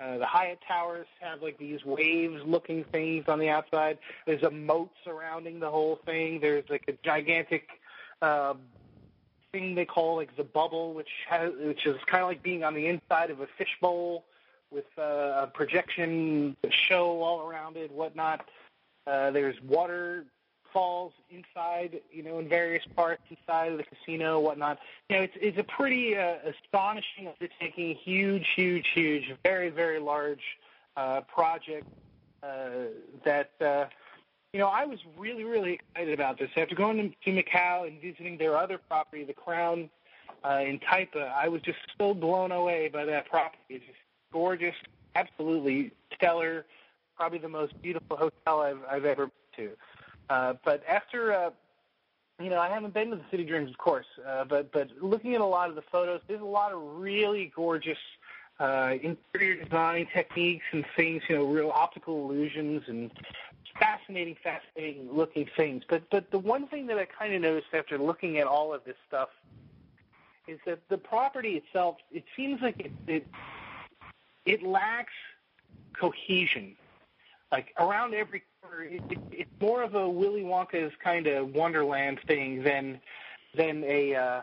S3: Uh, the Hyatt Towers have like these waves-looking things on the outside. There's a moat surrounding the whole thing. There's like a gigantic uh, thing they call like the bubble, which has which is kind of like being on the inside of a fishbowl with uh, a projection show all around it, whatnot. Uh, there's waterfalls inside, you know, in various parts inside of the casino, whatnot. You know, it's it's a pretty uh, astonishing undertaking, huge, huge, huge, very, very large uh, project uh, that. Uh, you know, I was really, really excited about this. After going to Macau and visiting their other property, the Crown uh, in Taipa, I was just so blown away by that property. It's just gorgeous, absolutely stellar, probably the most beautiful hotel I've, I've ever been to. Uh, but after, uh, you know, I haven't been to the City Dreams, of course, uh, but but looking at a lot of the photos, there's a lot of really gorgeous uh, interior design techniques and things, you know, real optical illusions and fascinating, fascinating looking things. But but the one thing that I kind of noticed after looking at all of this stuff is that the property itself, it seems like it it, it lacks cohesion. Like around every corner. It, it, it's more of a Willy Wonka's kind of Wonderland thing than than a uh,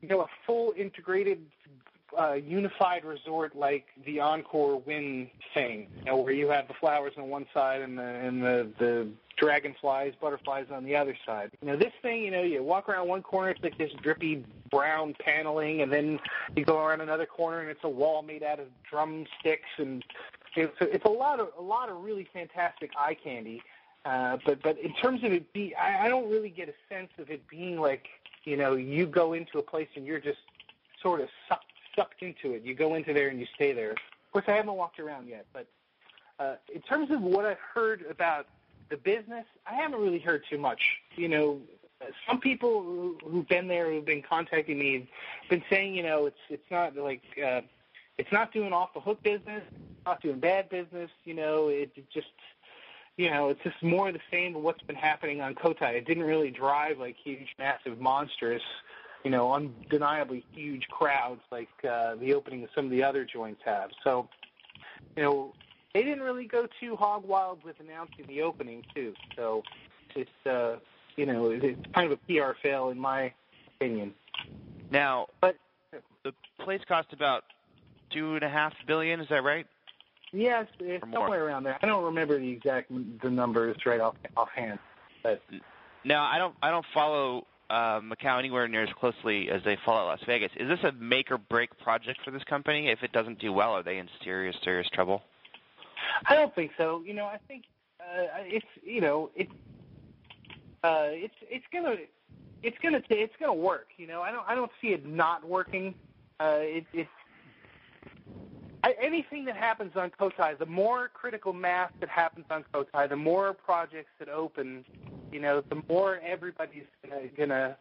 S3: you know a full integrated uh, unified resort like the Encore Wynn thing, you know, where you have the flowers on one side and the and the the dragonflies, butterflies on the other side. You know, this thing, you know, you walk around one corner, it's like this drippy brown paneling, and then you go around another corner, and it's a wall made out of drumsticks, and it's a, it's a lot of a lot of really fantastic eye candy. Uh, but but in terms of it be, I, I don't really get a sense of it being like you know you go into a place and you're just sort of sucked sucked into it. You go into there and you stay there. Of course, I haven't walked around yet, but uh, in terms of what I've heard about the business, I haven't really heard too much. You know, some people who've been there, who've been contacting me, have been saying, you know, it's it's not like uh, it's not doing off the hook business, not doing bad business. You know, it, it just you know, it's just more of the same of what's been happening on Cotai. It didn't really drive like huge, massive, monstrous you know, undeniably huge crowds like uh, the opening of some of the other joints have. So, you know, they didn't really go too hog wild with announcing the opening too. So it's uh, you know, it's kind of a PR fail in my opinion.
S1: Now,
S3: but
S1: the place cost about two and a half billion. Is that right?
S3: Yes, it's somewhere around there. I don't remember the exact the numbers right off offhand, but
S1: now I don't I don't follow uh, Macau anywhere near as closely as they follow Las Vegas. Is this a make or break project for this company? If it doesn't do well, are they in serious, serious trouble?
S3: I don't think so. You know, I think uh, it's you know it uh, it's it's gonna it's gonna it's gonna work. You know, I don't I don't see it not working. Uh, it, it's I, anything that happens on Cotai, the more critical mass that happens on Cotai, the more projects that open, you know, the more everybody's gonna gonna,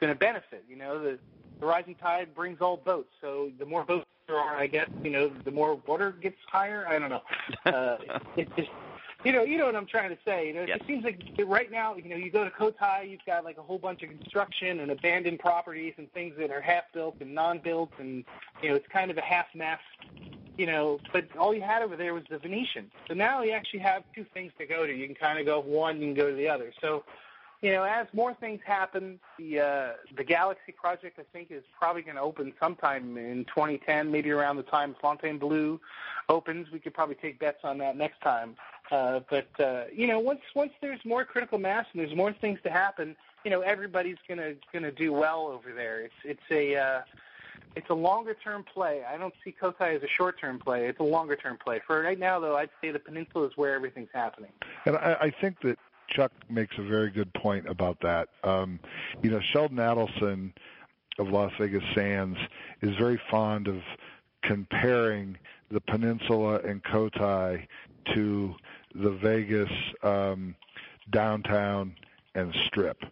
S3: gonna benefit. You know, the, the rising tide brings all boats. So the more boats there are, I guess, you know, the more water gets higher. I don't know. Uh, it just you know, you know what I'm trying to say. You know,
S1: yes.
S3: it seems like right now, you know, you go to Cotai, you've got like a whole bunch of construction and abandoned properties and things that are half built and non-built, and you know, it's kind of a half mess. You know, but all you had over there was the Venetian. So now you actually have two things to go to. You can kind of go one, you can go to the other. So you know, as more things happen, the uh, the Galaxy project I think is probably going to open sometime in 2010, maybe around the time Fontainebleau opens. We could probably take bets on that next time. Uh, but uh, you know, once once there's more critical mass and there's more things to happen, you know, everybody's gonna gonna do well over there. It's it's a uh, it's a longer term play. I don't see Cotai as a short term play. It's a longer term play. For right now, though, I'd say the peninsula is where everything's happening.
S2: And I, I think that Chuck makes a very good point about that. Um, you know, Sheldon Adelson of Las Vegas Sands is very fond of comparing the peninsula and Cotai to the Vegas um, downtown and strip.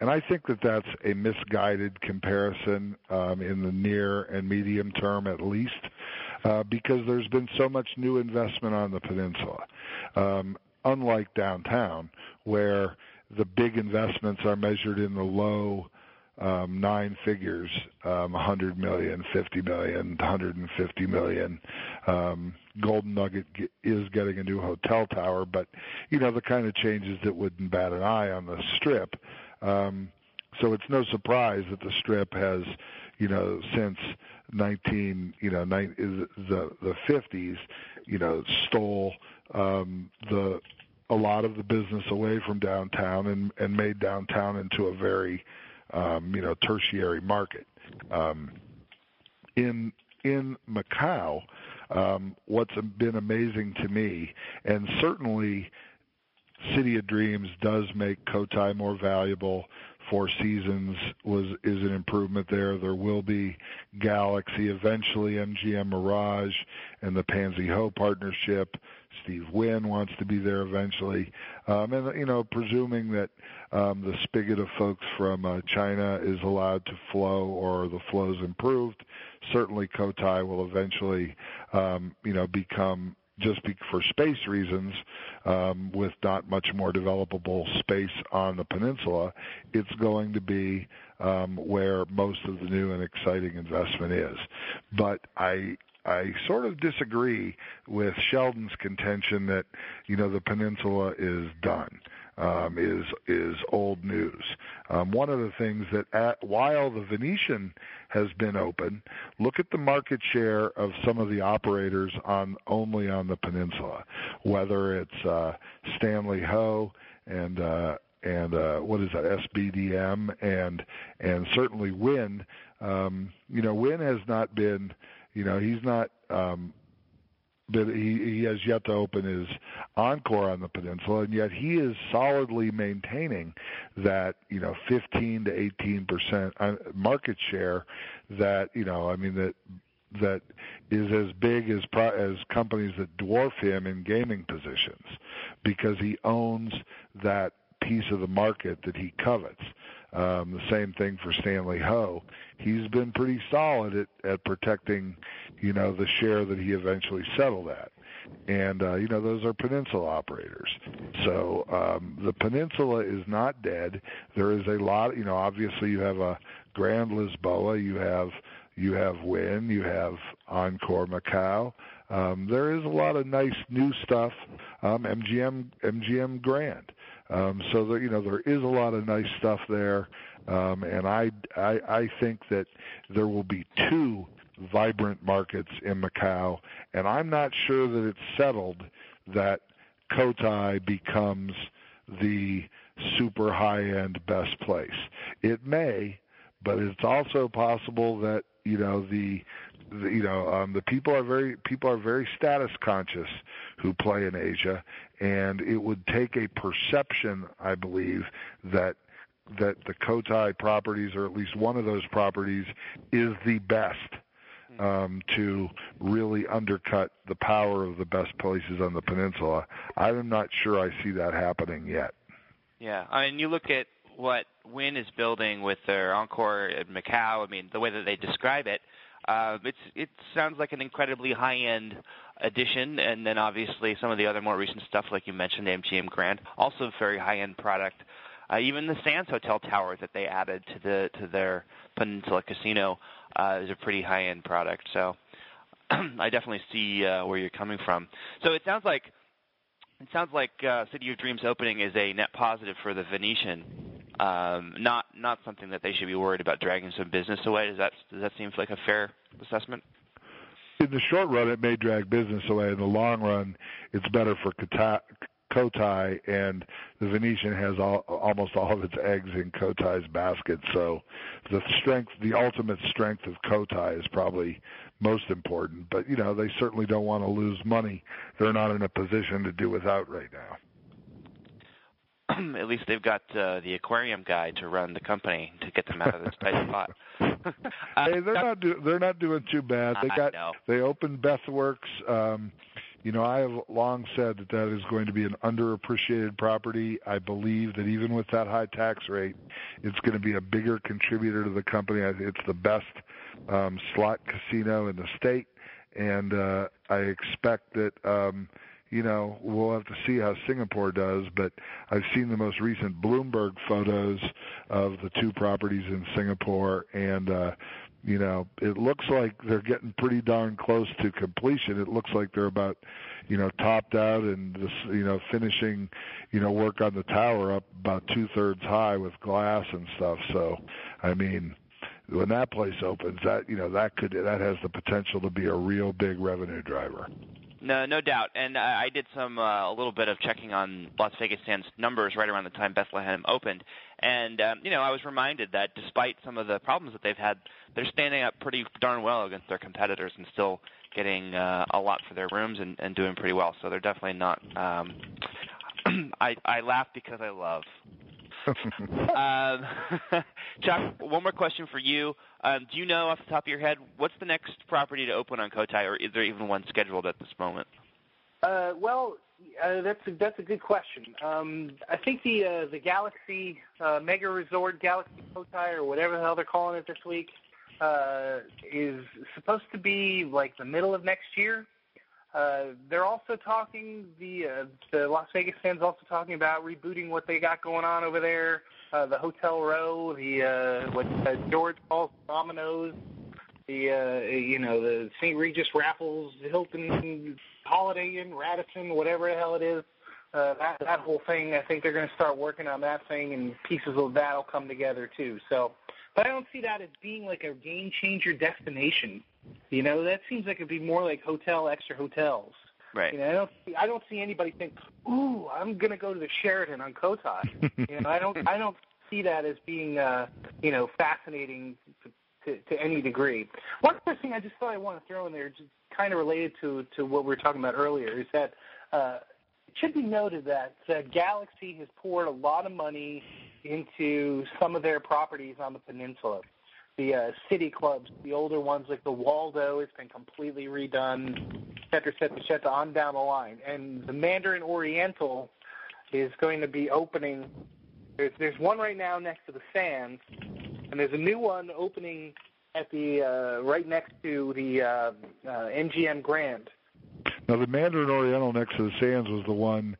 S2: And I think that that's a misguided comparison um, in the near and medium term, at least, uh, because there's been so much new investment on the peninsula. Um, unlike downtown, where the big investments are measured in the low um, nine figures, um, 100 million, 50 million, 150 million. Um, Golden Nugget is getting a new hotel tower, but you know the kind of changes that wouldn't bat an eye on the Strip. Um, so it's no surprise that the Strip has, you know, since 19, you know, the the 50s, you know, stole um, the a lot of the business away from downtown and and made downtown into a very um, you know tertiary market. Um, in in Macau, um, what's been amazing to me, and certainly City of Dreams does make Cotai more valuable. Four Seasons was is an improvement there. There will be Galaxy eventually, MGM Mirage, and the Pansy Ho partnership. Steve Wynn wants to be there eventually, um, and you know, presuming that um, the spigot of folks from uh, China is allowed to flow or the flow's improved, certainly Cotai will eventually, um, you know, become just be, for space reasons, um, with not much more developable space on the peninsula, it's going to be um, where most of the new and exciting investment is. But I I sort of disagree with Sheldon's contention that you know the peninsula is done. Um, is is old news. Um, one of the things that at, while the Venetian has been open, look at the market share of some of the operators on only on the peninsula, whether it's uh, Stanley Ho and uh, and uh, what is that STDM and and certainly Wynn. Um, you know, Wynn has not been you know, he's not um but he he has yet to open his encore on the peninsula and yet he is solidly maintaining that you know 15 to 18 percent uh, market share that you know i mean that that is as big as as companies that dwarf him in gaming positions because he owns that piece of the market that he covets um, the same thing for Stanley Ho. He's been pretty solid at, at protecting, you know, the share that he eventually settled at. And uh, you know those are peninsula operators. So um, the peninsula is not dead. There is a lot. You know, obviously you have a Grand Lisboa. You have you have Wynn. You have Encore Macau. Um, there is a lot of nice new stuff. Um, MGM MGM Grand. Um, so there, you know, there is a lot of nice stuff there, um, and I, I I think that there will be two vibrant markets in Macau, and I'm not sure that it's settled that Cotai becomes the super high-end best place. It may, but it's also possible that you know the you know um, the people are very people are very status conscious who play in Asia, and it would take a perception, I believe, that that the Cotai properties, or at least one of those properties, is the best hmm. um, to really undercut the power of the best places on the peninsula. I'm not sure I see that happening yet.
S1: Yeah, I mean, you look at what Wynn is building with their Encore at Macau. I mean, the way that they describe it, uh, it's it sounds like an incredibly high-end addition, and then obviously some of the other more recent stuff, like you mentioned, MGM Grand, also a very high-end product. Uh, even the Sands Hotel Tower that they added to the to their Peninsula Casino uh, is a pretty high-end product. So I definitely see uh, where you're coming from. So it sounds like it sounds like uh, City of Dreams opening is a net positive for the Venetian um, not not something that they should be worried about dragging some business away. Does that does that seem like a fair assessment?
S2: In the short run, it may drag business away. In the long run, it's better for Cotai, and the Venetian has all, almost all of its eggs in Cotai's basket. So, the strength, the ultimate strength of Cotai is probably most important. But you know, they certainly don't want to lose money. They're not in a position to do without right now.
S1: at least they've got uh, the aquarium guy to run the company to get them out of this tight spot.
S2: uh, hey, they're not do, they're not doing too bad. They got they opened Bethworks. Um, you know, I have long said that that is going to be an underappreciated property. I believe that even with that high tax rate, it's going to be a bigger contributor to the company. It's the best um, slot casino in the state, and uh, I expect that. Um, you know, we'll have to see how Singapore does, but I've seen the most recent Bloomberg photos of the two properties in Singapore and uh you know, it looks like they're getting pretty darn close to completion. It looks like they're about, you know, topped out and this, you know, finishing, you know, work on the tower up about two thirds high with glass and stuff. So, I mean, when that place opens, that you know, that could that has the potential to be a real big revenue driver.
S1: No, no doubt. And I I did some uh, a little bit of checking on Las Vegas Sands numbers right around the time Bethlehem opened, and um, you know I was reminded that despite some of the problems that they've had, they're standing up pretty darn well against their competitors and still getting uh, a lot for their rooms and, and doing pretty well. So they're definitely not. Um, I I laugh because I love. um, Chuck, one more question for you. Um, do you know off the top of your head what's the next property to open on Cotai, or is there even one scheduled at this moment?
S3: Uh, well, uh, that's a, that's a good question. Um, I think the uh, the Galaxy uh, Mega Resort Galaxy Cotai, or whatever the hell they're calling it this week, uh, is supposed to be like the middle of next year. Uh, they're also talking the uh, the Las Vegas Sands also talking about rebooting what they got going on over there, uh, the Hotel Row, the uh, what uh, George calls Domino's. the uh, you know the St. Regis Raffles, Hilton, Holiday Inn, Radisson, whatever the hell it is. Uh, that that whole thing, I think they're going to start working on that thing, and pieces of that'll come together too. So, but I don't see that as being like a game changer destination. You know, that seems like it'd be more like hotel extra hotels.
S1: Right.
S3: You know, I don't see, I don't see anybody think, "Ooh, I'm going to go to the Sheraton on Cotai." you know, I don't I don't see that as being uh, you know fascinating to, to any degree. One other thing I just thought I want to throw in there, just kind of related to to what we were talking about earlier, is that uh, it should be noted that uh, Galaxy has poured a lot of money into some of their properties on the peninsula. The uh, city clubs, the older ones like the Waldo, it's been completely redone, et cetera, et cetera, et cetera, on down the line. And the Mandarin Oriental is going to be opening. There's, there's one right now next to the Sands, and there's a new one opening at the uh, right next to the uh, uh, MGM Grand.
S2: Now, the Mandarin Oriental next to the Sands was the one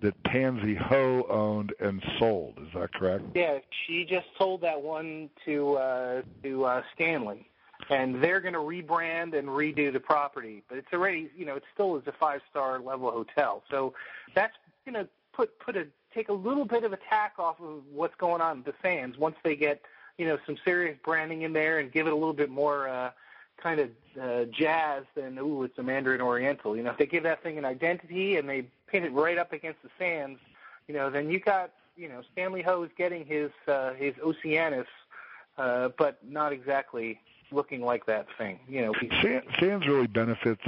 S2: that Pansy Ho owned and sold. Is that correct?
S3: Yeah, she just sold that one to uh, to uh, Stanley, and they're going to rebrand and redo the property. But it's already, you know, it still is a five star level hotel. So that's going to put put a take a little bit of a tack off of what's going on at the Sands once they get you know some serious branding in there and give it a little bit more uh, kind of uh, jazz than ooh it's a Mandarin Oriental. You know, if they give that thing an identity and they pin it right up against the sands, you know, then you got you know Stanley Ho is getting his uh, his Oceanus, uh, but not exactly looking like that thing. You know,
S2: Sands really benefits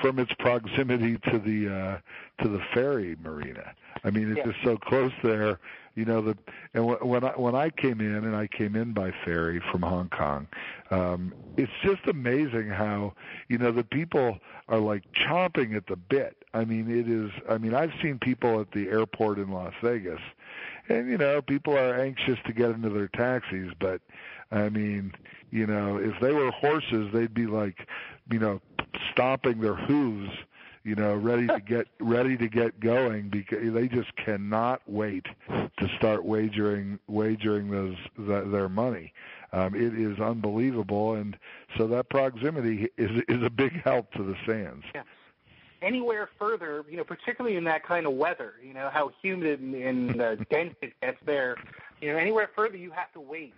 S2: from its proximity to the uh, to the ferry marina. I mean, it's
S3: Yeah.
S2: just so close there. You know, the and when I when I came in and I came in by ferry from Hong Kong, um, it's just amazing how you know the people are like chomping at the bit. I mean, it is. I mean, I've seen people at the airport in Las Vegas, and you know, people are anxious to get into their taxis, but I mean, you know, if they were horses, they'd be like, you know, stomping their hooves, you know, ready to get ready to get going because they just cannot wait to start wagering wagering those th- their money. Um, it is unbelievable, and so that proximity is is a big help to the Sands.
S3: anywhere further, you know, particularly in that kind of weather, you know, how humid and, and uh, dense it gets there, you know, anywhere further you have to wait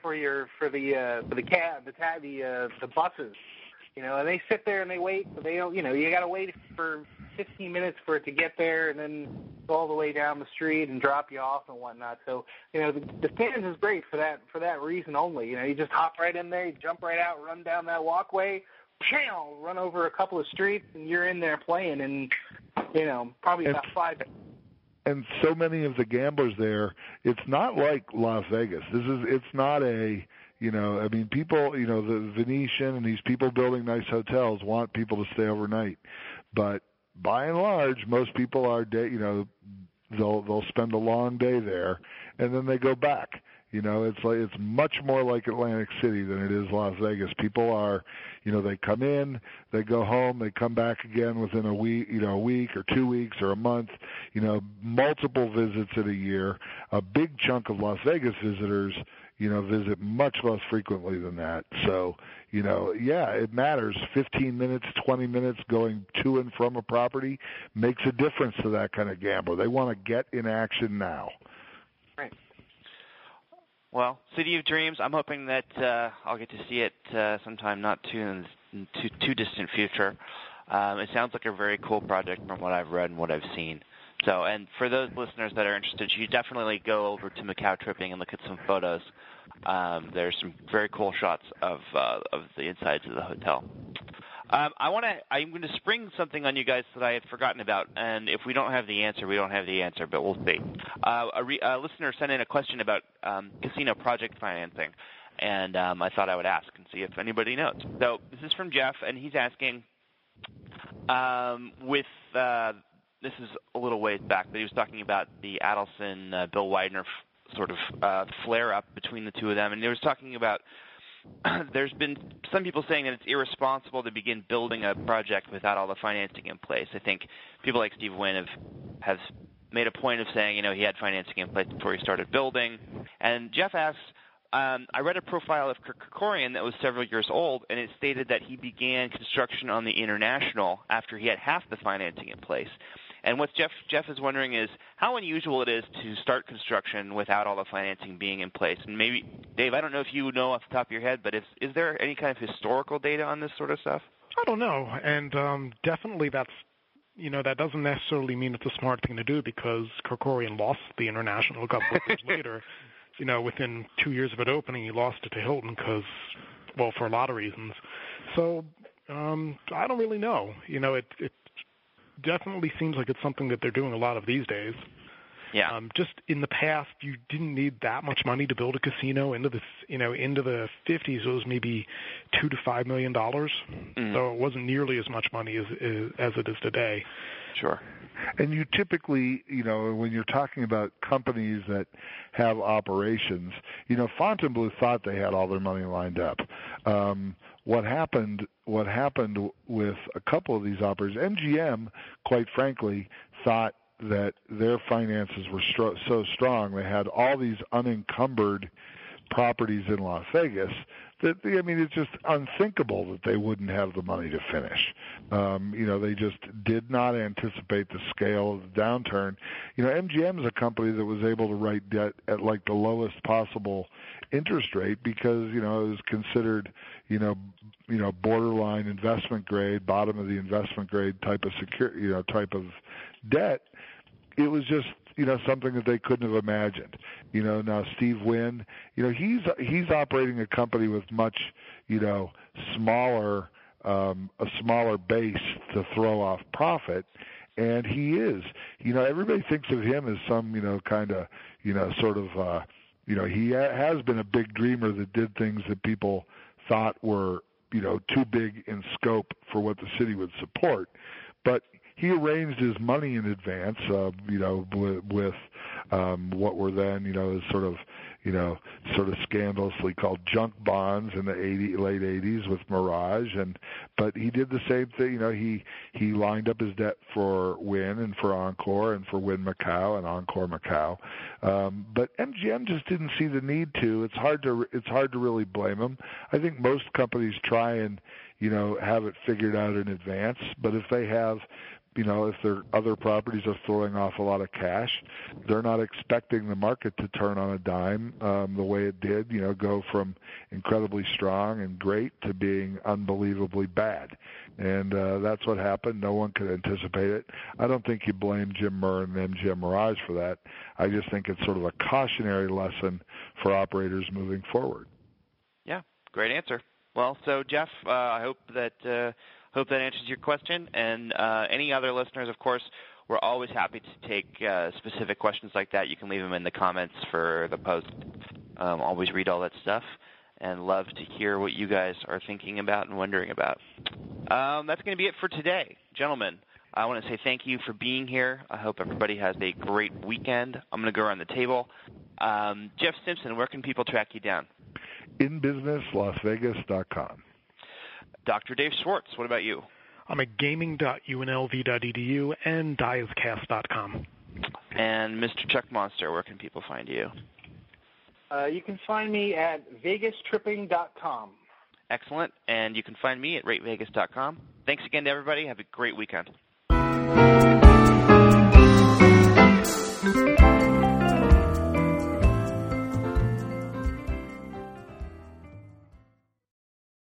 S3: for your for the uh, for the cab, the ta- the uh, the buses, you know, and they sit there and they wait, but they don't, you know, you got to wait for 15 minutes for it to get there, and then go all the way down the street and drop you off and whatnot. So, you know, the, the Sands is great for that for that reason only. You know, you just hop right in there, you jump right out, run down that walkway, pow, run over a couple of streets, and you're in there playing in, you know, probably about five.
S2: and so many of the gamblers there it's not like las vegas this is it's not a you know i mean people you know the venetian and these people building nice hotels want people to stay overnight. But by and large most people are day you know they'll they'll spend a long day there and then they go back. You know it's like it's much more like atlantic city than it is las vegas. People are you know they come in they go home they come back again within a week you know a week or two weeks or a month you know multiple visits in a year. A big chunk of las vegas visitors you know visit much less frequently than that so you know yeah it matters 15 minutes 20 minutes going to and from a property makes a difference to that kind of gambler they want to get in action now Right.
S1: Well, City of Dreams. I'm hoping that uh, I'll get to see it uh, sometime not too in too, too distant future. Um, it sounds like a very cool project from what I've read and what I've seen. So, and for those listeners that are interested, you definitely go over to Macau Tripping and look at some photos. Um, there's some very cool shots of uh, of the insides of the hotel. Um, I want to. I'm going to spring something on you guys that I had forgotten about, and if we don't have the answer, we don't have the answer, but we'll see. Uh, a, re, a listener sent in a question about um, casino project financing, and um, I thought I would ask and see if anybody knows. So this is from Jeff, and he's asking, um, with uh, this is a little ways back, but he was talking about the Adelson uh, Bill Weidner f- sort of uh, flare up between the two of them, and he was talking about there's been some people saying that it's irresponsible to begin building a project without all the financing in place. I think people like Steve Wynn have have made a point of saying, you know, he had financing in place before he started building. And Jeff asks, um, I read a profile of Kirk Kerkorian that was several years old, and it stated that he began construction on the International after he had half the financing in place. And what Jeff Jeff is wondering is how unusual it is to start construction without all the financing being in place. And maybe Dave, I don't know if you know off the top of your head, but is is there any kind of historical data on this sort of stuff?
S4: I don't know, and um, definitely that's you know that doesn't necessarily mean it's a smart thing to do because Kerkorian lost the international a couple of years later. You know, within two years of it opening, he lost it to Hilton because, well, for a lot of reasons. So um, I don't really know. You know, it it definitely seems like it's something that they're doing a lot of these days.
S1: Yeah.
S4: Um, just in the past, you didn't need that much money to build a casino. Into the you know into the 50s, it was maybe two to five million dollars. Mm. So it wasn't nearly as much money as as it is today.
S1: Sure.
S2: And you typically, you know, when you're talking about companies that have operations, you know, Fontainebleau thought they had all their money lined up. Um, what happened? What happened with a couple of these operators? MGM, quite frankly, thought that their finances were stro- so strong they had all these unencumbered properties in Las Vegas that I mean it's just unthinkable that they wouldn't have the money to finish. Um, you know, they just did not anticipate the scale of the downturn. You know, MGM is a company that was able to write debt at like the lowest possible interest rate because you know it was considered you know you know borderline investment grade, bottom of the investment grade type of secure you know type of debt. It was just you know something that they couldn't have imagined. You know now Steve Wynn, you know he's he's operating a company with much you know smaller um, a smaller base to throw off profit, and he is. You know everybody thinks of him as some you know kind of you know sort of uh, you know he ha- has been a big dreamer that did things that people thought were you know too big in scope for what the city would support, but he arranged his money in advance, uh, you know, with, with um, what were then, you know, sort of, you know, sort of scandalously called junk bonds in the 80, late 80s with Mirage, and but he did the same thing. You know, he he lined up his debt for Wynn and for Encore and for Wynn Macau and Encore Macau, um, but MGM just didn't see the need to. It's hard to it's hard to really blame him. I think most companies try and you know have it figured out in advance, but if they have you know, if their other properties are throwing off a lot of cash, they're not expecting the market to turn on a dime um, the way it did. You know, go from incredibly strong and great to being unbelievably bad, and uh, that's what happened. No one could anticipate it. I don't think you blame Jim Murr and MGM Mirage for that. I just think it's sort of a cautionary lesson for operators moving forward.
S1: Yeah, great answer. Well, so Jeff, uh, I hope that. Uh, Hope that answers your question. And uh, any other listeners, of course, we're always happy to take uh, specific questions like that. You can leave them in the comments for the post. Um, always read all that stuff and love to hear what you guys are thinking about and wondering about. Um, that's going to be it for today, gentlemen. I want to say thank you for being here. I hope everybody has a great weekend. I'm going to go around the table. Um, Jeff Simpson, where can people track you down?
S2: InBusinessLasVegas.com.
S1: Dr. Dave Schwartz, what about you?
S4: I'm at gaming.unlv.edu and diascast.com.
S1: And Mr. Chuck Monster, where can people find you?
S3: Uh, you can find me at vegastripping.com.
S1: Excellent. And you can find me at ratevegas.com. Thanks again to everybody. Have a great weekend.